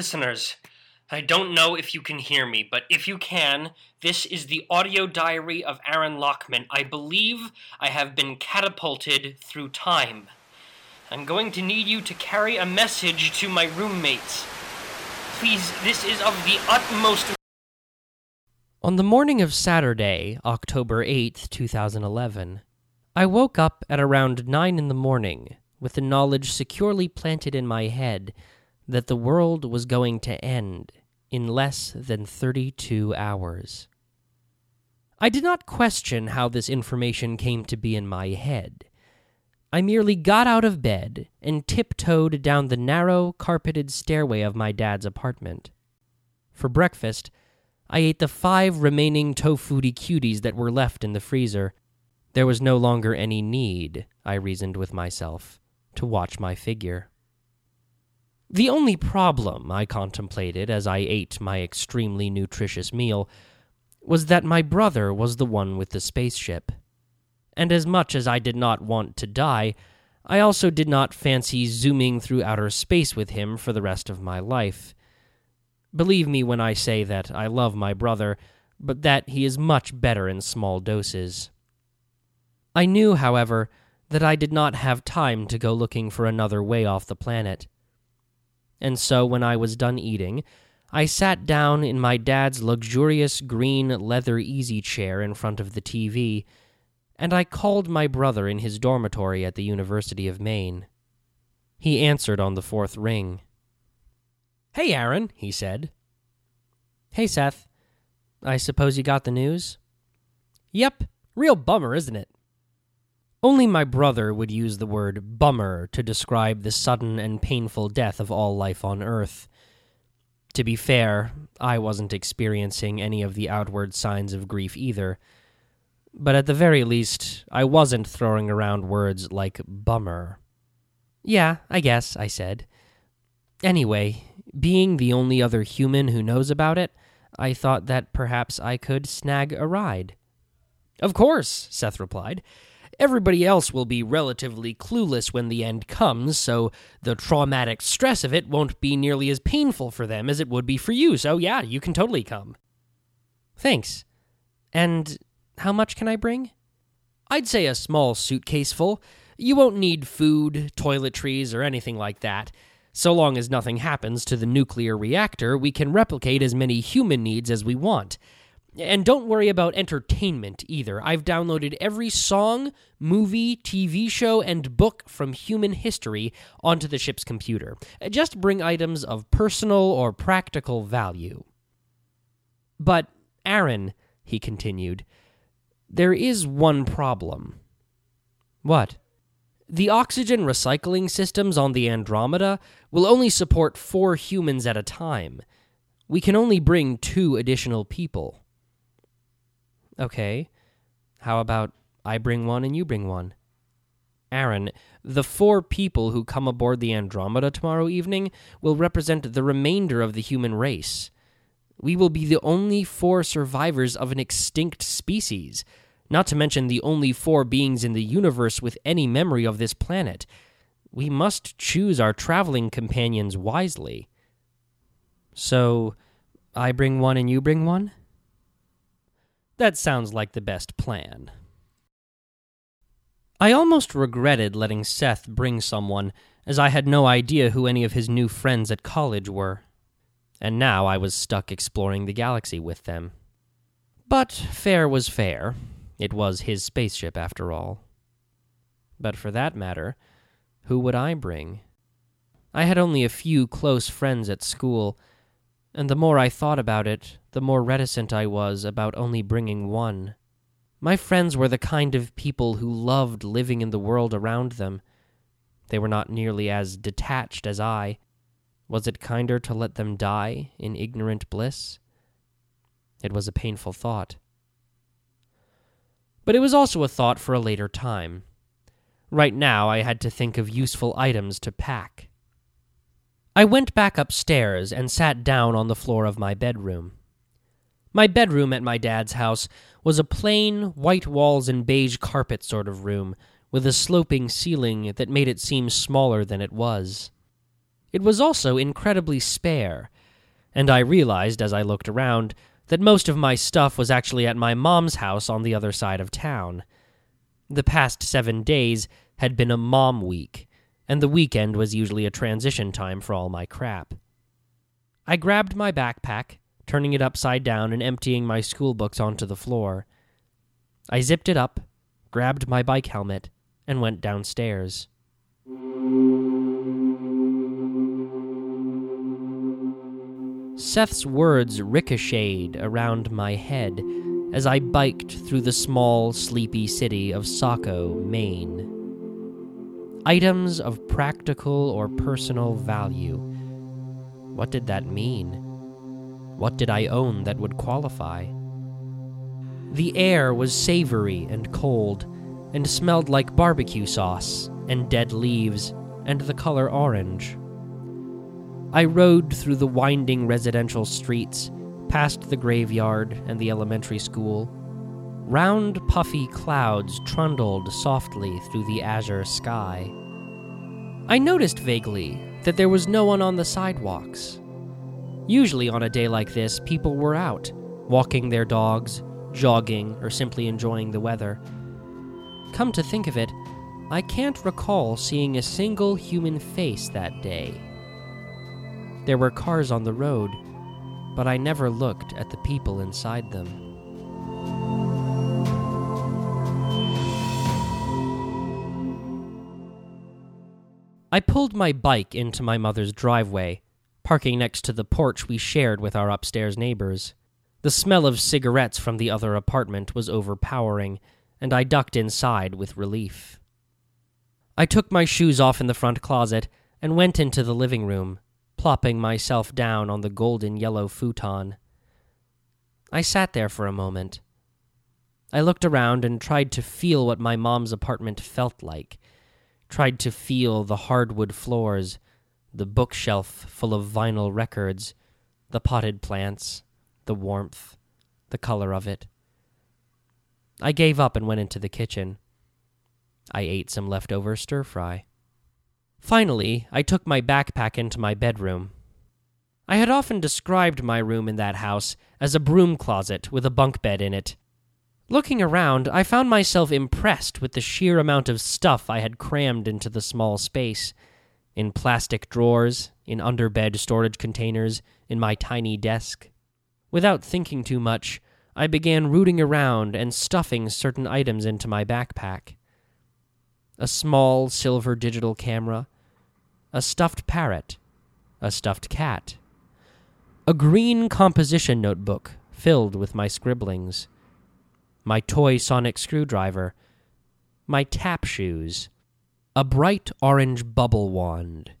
listeners. I don't know if you can hear me, but if you can, this is the audio diary of Aaron Lockman. I believe I have been catapulted through time. I'm going to need you to carry a message to my roommates. Please, this is of the utmost. On the morning of Saturday, October 8th, 2011, I woke up at around 9 in the morning with the knowledge securely planted in my head that the world was going to end in less than 32 hours. I did not question how this information came to be in my head. I merely got out of bed and tiptoed down the narrow, carpeted stairway of my dad's apartment. For breakfast, I ate the five remaining Tofutti Cuties that were left in the freezer. There was no longer any need, I reasoned with myself, to watch my figure. The only problem I contemplated as I ate my extremely nutritious meal was that my brother was the one with the spaceship. And as much as I did not want to die, I also did not fancy zooming through outer space with him for the rest of my life. Believe me when I say that I love my brother, but that he is much better in small doses. I knew, however, that I did not have time to go looking for another way off the planet and so when I was done eating, I sat down in my dad's luxurious green leather easy chair in front of the TV, and I called my brother in his dormitory at the University of Maine. He answered on the fourth ring. Hey, Aaron, he said. Hey, Seth. I suppose you got the news? Yep. Real bummer, isn't it? Only my brother would use the word bummer to describe the sudden and painful death of all life on Earth. To be fair, I wasn't experiencing any of the outward signs of grief either. But at the very least, I wasn't throwing around words like bummer. Yeah, I guess, I said. Anyway, being the only other human who knows about it, I thought that perhaps I could snag a ride. Of course, Seth replied. Everybody else will be relatively clueless when the end comes, so the traumatic stress of it won't be nearly as painful for them as it would be for you. So, yeah, you can totally come. Thanks. And how much can I bring? I'd say a small suitcase full. You won't need food, toiletries, or anything like that. So long as nothing happens to the nuclear reactor, we can replicate as many human needs as we want. And don't worry about entertainment either. I've downloaded every song, movie, TV show, and book from human history onto the ship's computer. Just bring items of personal or practical value. But, Aaron, he continued, there is one problem. What? The oxygen recycling systems on the Andromeda will only support four humans at a time. We can only bring two additional people. Okay. How about I bring one and you bring one? Aaron, the four people who come aboard the Andromeda tomorrow evening will represent the remainder of the human race. We will be the only four survivors of an extinct species, not to mention the only four beings in the universe with any memory of this planet. We must choose our traveling companions wisely. So, I bring one and you bring one? That sounds like the best plan. I almost regretted letting Seth bring someone, as I had no idea who any of his new friends at college were. And now I was stuck exploring the galaxy with them. But fair was fair. It was his spaceship, after all. But for that matter, who would I bring? I had only a few close friends at school, and the more I thought about it, the more reticent I was about only bringing one. My friends were the kind of people who loved living in the world around them. They were not nearly as detached as I. Was it kinder to let them die in ignorant bliss? It was a painful thought. But it was also a thought for a later time. Right now, I had to think of useful items to pack. I went back upstairs and sat down on the floor of my bedroom. My bedroom at my dad's house was a plain, white walls and beige carpet sort of room, with a sloping ceiling that made it seem smaller than it was. It was also incredibly spare, and I realized as I looked around that most of my stuff was actually at my mom's house on the other side of town. The past seven days had been a mom week, and the weekend was usually a transition time for all my crap. I grabbed my backpack, turning it upside down and emptying my school books onto the floor. I zipped it up, grabbed my bike helmet, and went downstairs. Seth's words ricocheted around my head as I biked through the small, sleepy city of Saco, Maine. Items of practical or personal value. What did that mean? What did I own that would qualify? The air was savory and cold, and smelled like barbecue sauce, and dead leaves, and the color orange. I rode through the winding residential streets, past the graveyard and the elementary school. Round, puffy clouds trundled softly through the azure sky. I noticed vaguely that there was no one on the sidewalks. Usually, on a day like this, people were out, walking their dogs, jogging, or simply enjoying the weather. Come to think of it, I can't recall seeing a single human face that day. There were cars on the road, but I never looked at the people inside them. I pulled my bike into my mother's driveway, parking next to the porch we shared with our upstairs neighbors. The smell of cigarettes from the other apartment was overpowering, and I ducked inside with relief. I took my shoes off in the front closet and went into the living room, plopping myself down on the golden yellow futon. I sat there for a moment. I looked around and tried to feel what my mom's apartment felt like, tried to feel the hardwood floors, the bookshelf full of vinyl records, the potted plants, the warmth, the color of it. I gave up and went into the kitchen. I ate some leftover stir fry. Finally, I took my backpack into my bedroom. I had often described my room in that house as a broom closet with a bunk bed in it. Looking around, I found myself impressed with the sheer amount of stuff I had crammed into the small space. In plastic drawers, in underbed storage containers, in my tiny desk. Without thinking too much, I began rooting around and stuffing certain items into my backpack. A small silver digital camera, a stuffed parrot, a stuffed cat, a green composition notebook filled with my scribblings, my toy sonic screwdriver, my tap shoes, a bright orange bubble wand,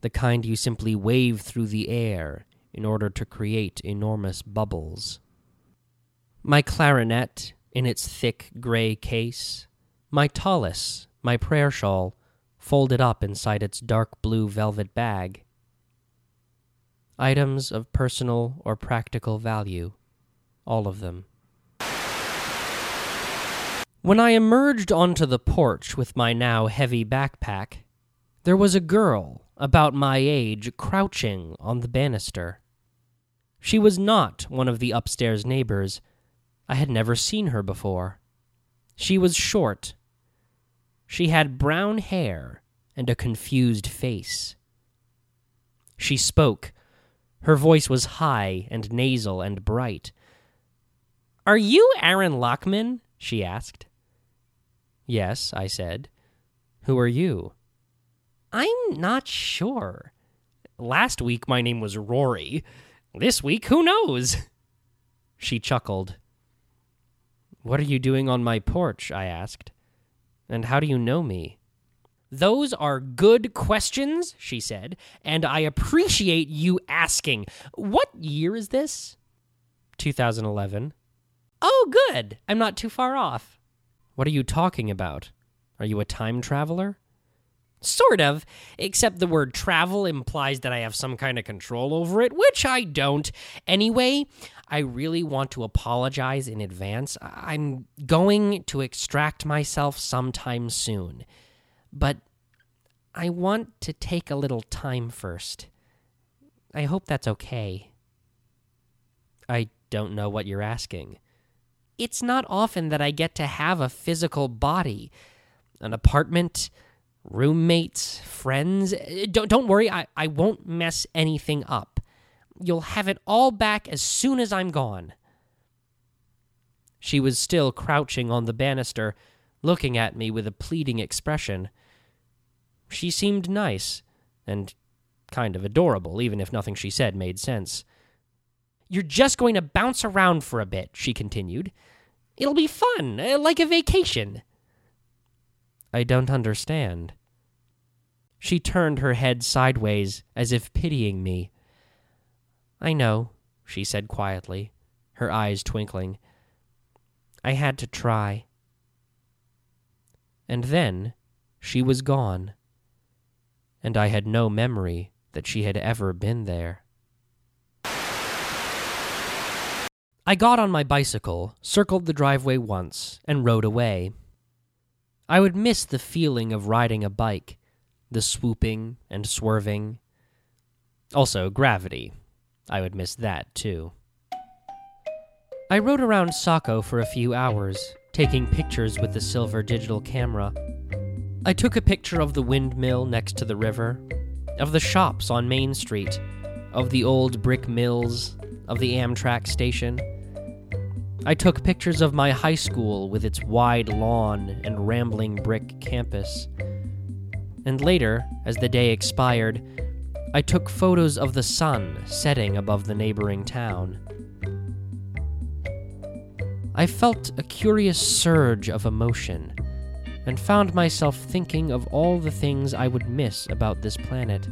the kind you simply wave through the air in order to create enormous bubbles. My clarinet in its thick gray case, my tallis my prayer shawl folded up inside its dark blue velvet bag. Items of personal or practical value, all of them. When I emerged onto the porch with my now heavy backpack, there was a girl about my age crouching on the banister. She was not one of the upstairs neighbors. I had never seen her before. She was short she had brown hair and a confused face. She spoke. Her voice was high and nasal and bright. Are you Aaron Lockman? she asked. Yes, I said. Who are you? I'm not sure. Last week my name was Rory. This week, who knows? She chuckled. What are you doing on my porch? I asked. And how do you know me? Those are good questions, she said, and I appreciate you asking. What year is this? 2011. Oh, good. I'm not too far off. What are you talking about? Are you a time traveler? Sort of, except the word travel implies that I have some kind of control over it, which I don't. Anyway, I really want to apologize in advance. I'm going to extract myself sometime soon. But I want to take a little time first. I hope that's okay. I don't know what you're asking. It's not often that I get to have a physical body, an apartment, roommates, friends. Uh, don't don't worry, I, I won't mess anything up. You'll have it all back as soon as I'm gone. She was still crouching on the banister, looking at me with a pleading expression. She seemed nice, and kind of adorable, even if nothing she said made sense. You're just going to bounce around for a bit, she continued. It'll be fun, uh, like a vacation. I don't understand. She turned her head sideways, as if pitying me. I know, she said quietly, her eyes twinkling. I had to try. And then she was gone, and I had no memory that she had ever been there. I got on my bicycle, circled the driveway once, and rode away. I would miss the feeling of riding a bike, the swooping and swerving. Also, gravity. I would miss that, too. I rode around Saco for a few hours, taking pictures with the silver digital camera. I took a picture of the windmill next to the river, of the shops on Main Street, of the old brick mills, of the Amtrak station. I took pictures of my high school with its wide lawn and rambling brick campus. And later, as the day expired, I took photos of the sun setting above the neighboring town. I felt a curious surge of emotion and found myself thinking of all the things I would miss about this planet.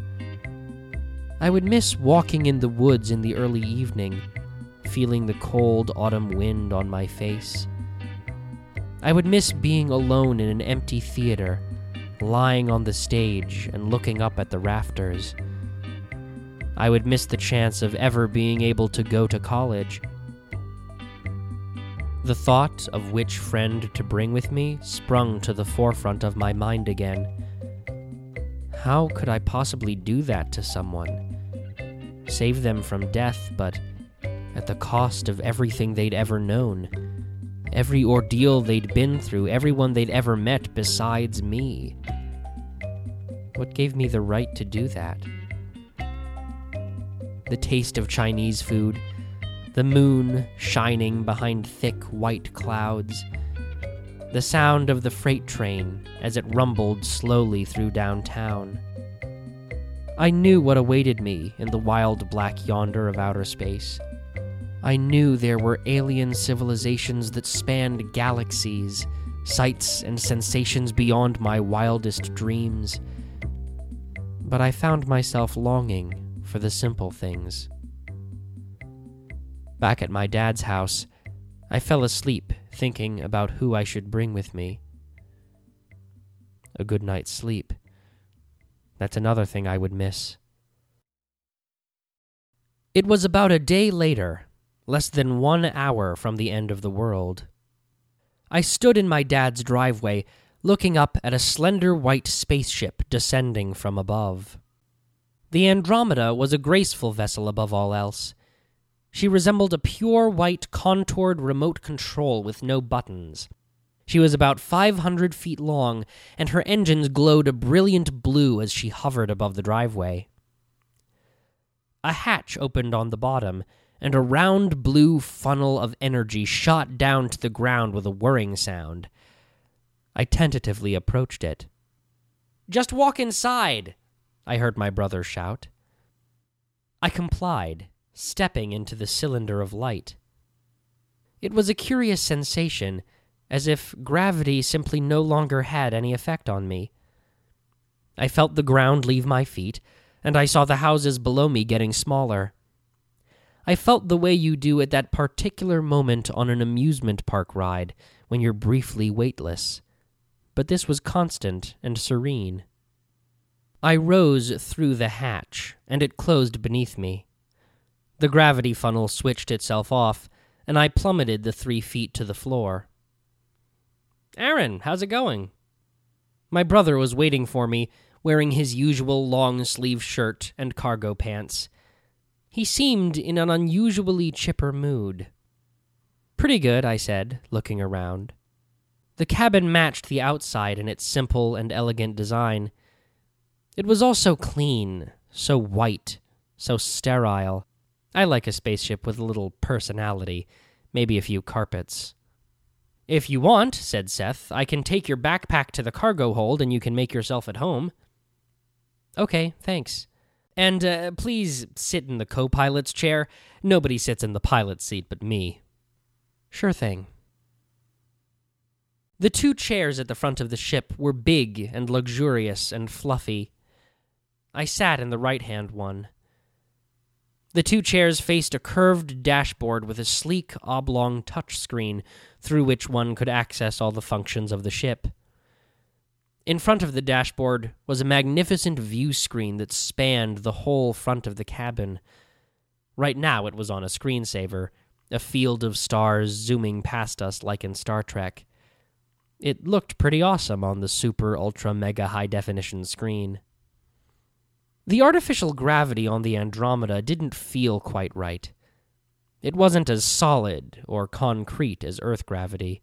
I would miss walking in the woods in the early evening, feeling the cold autumn wind on my face. I would miss being alone in an empty theater, lying on the stage and looking up at the rafters. I would miss the chance of ever being able to go to college the thought of which friend to bring with me sprung to the forefront of my mind again. How could I possibly do that to someone? Save them from death, but at the cost of everything they'd ever known. Every ordeal they'd been through, everyone they'd ever met besides me. What gave me the right to do that? The taste of Chinese food, the moon shining behind thick white clouds, the sound of the freight train as it rumbled slowly through downtown. I knew what awaited me in the wild black yonder of outer space. I knew there were alien civilizations that spanned galaxies, sights and sensations beyond my wildest dreams. But I found myself longing for the simple things. Back at my dad's house, I fell asleep thinking about who I should bring with me. A good night's sleep. That's another thing I would miss. It was about a day later, less than one hour from the end of the world. I stood in my dad's driveway, looking up at a slender white spaceship descending from above. The Andromeda was a graceful vessel above all else, she resembled a pure white contoured remote control with no buttons. She was about 500 feet long, and her engines glowed a brilliant blue as she hovered above the driveway. A hatch opened on the bottom, and a round blue funnel of energy shot down to the ground with a whirring sound. I tentatively approached it. Just walk inside, I heard my brother shout. I complied stepping into the cylinder of light. It was a curious sensation, as if gravity simply no longer had any effect on me. I felt the ground leave my feet, and I saw the houses below me getting smaller. I felt the way you do at that particular moment on an amusement park ride when you're briefly weightless, but this was constant and serene. I rose through the hatch, and it closed beneath me. The gravity funnel switched itself off, and I plummeted the three feet to the floor. Aaron, how's it going? My brother was waiting for me, wearing his usual long sleeve shirt and cargo pants. He seemed in an unusually chipper mood. Pretty good, I said, looking around. The cabin matched the outside in its simple and elegant design. It was all so clean, so white, so sterile. I like a spaceship with a little personality, maybe a few carpets. If you want, said Seth, I can take your backpack to the cargo hold and you can make yourself at home. Okay, thanks. And uh, please sit in the co pilot's chair. Nobody sits in the pilot's seat but me. Sure thing. The two chairs at the front of the ship were big and luxurious and fluffy. I sat in the right hand one. The two chairs faced a curved dashboard with a sleek oblong touchscreen through which one could access all the functions of the ship. In front of the dashboard was a magnificent view screen that spanned the whole front of the cabin. Right now it was on a screensaver, a field of stars zooming past us like in Star Trek. It looked pretty awesome on the super ultra mega high definition screen. The artificial gravity on the Andromeda didn't feel quite right. It wasn't as solid or concrete as Earth gravity.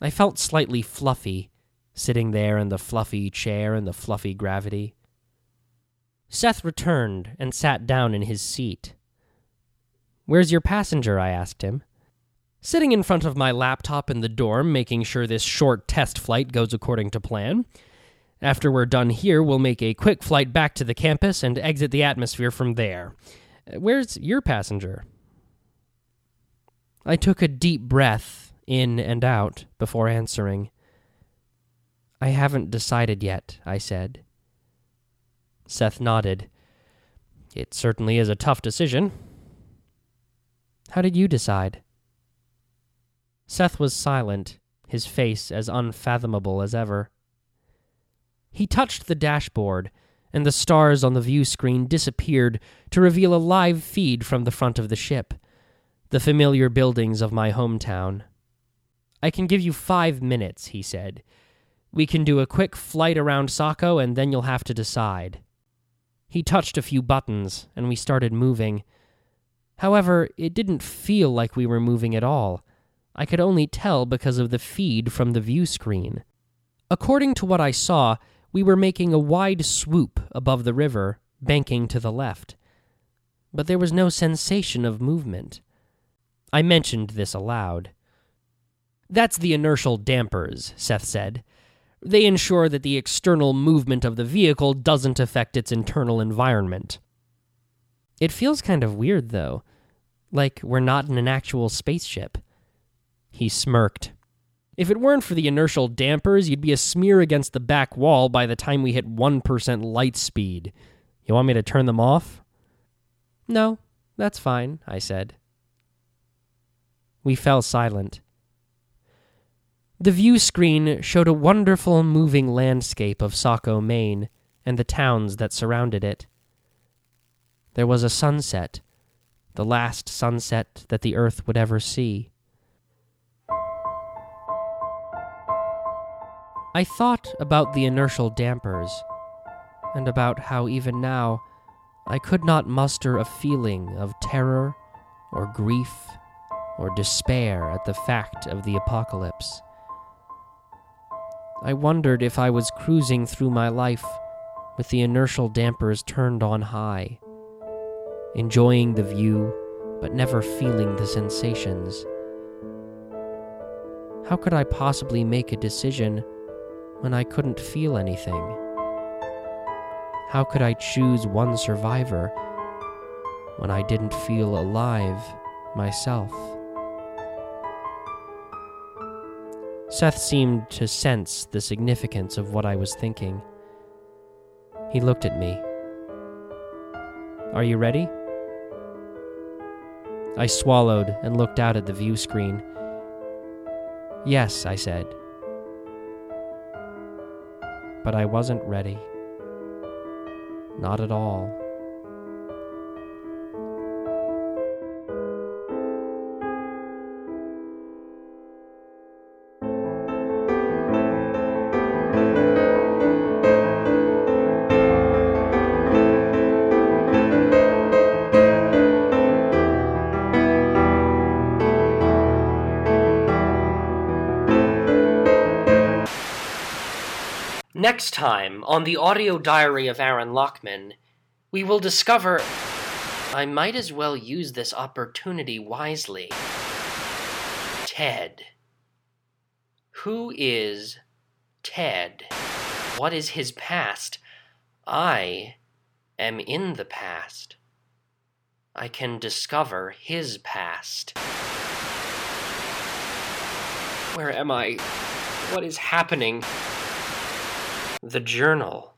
I felt slightly fluffy, sitting there in the fluffy chair in the fluffy gravity. Seth returned and sat down in his seat. Where's your passenger? I asked him sitting in front of my laptop in the dorm, making sure this short test flight goes according to plan. After we're done here, we'll make a quick flight back to the campus and exit the atmosphere from there. Where's your passenger? I took a deep breath in and out before answering. I haven't decided yet, I said. Seth nodded. It certainly is a tough decision. How did you decide? Seth was silent, his face as unfathomable as ever. He touched the dashboard, and the stars on the view screen disappeared to reveal a live feed from the front of the ship, the familiar buildings of my hometown. I can give you five minutes, he said. We can do a quick flight around Saco, and then you'll have to decide. He touched a few buttons, and we started moving. However, it didn't feel like we were moving at all. I could only tell because of the feed from the view screen. According to what I saw, we were making a wide swoop above the river, banking to the left. But there was no sensation of movement. I mentioned this aloud. That's the inertial dampers, Seth said. They ensure that the external movement of the vehicle doesn't affect its internal environment. It feels kind of weird, though. Like we're not in an actual spaceship. He smirked. If it weren't for the inertial dampers, you'd be a smear against the back wall by the time we hit 1% light speed. You want me to turn them off? No, that's fine, I said. We fell silent. The view screen showed a wonderful moving landscape of Saco, Maine, and the towns that surrounded it. There was a sunset, the last sunset that the earth would ever see. I thought about the inertial dampers, and about how even now I could not muster a feeling of terror or grief or despair at the fact of the apocalypse. I wondered if I was cruising through my life with the inertial dampers turned on high, enjoying the view but never feeling the sensations. How could I possibly make a decision when I couldn't feel anything? How could I choose one survivor when I didn't feel alive myself? Seth seemed to sense the significance of what I was thinking. He looked at me. Are you ready? I swallowed and looked out at the view screen. Yes, I said but I wasn't ready. Not at all. Next time, on the audio diary of Aaron Lockman, we will discover. I might as well use this opportunity wisely. Ted. Who is Ted? What is his past? I am in the past. I can discover his past. Where am I? What is happening? The journal.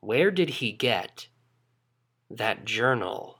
Where did he get that journal?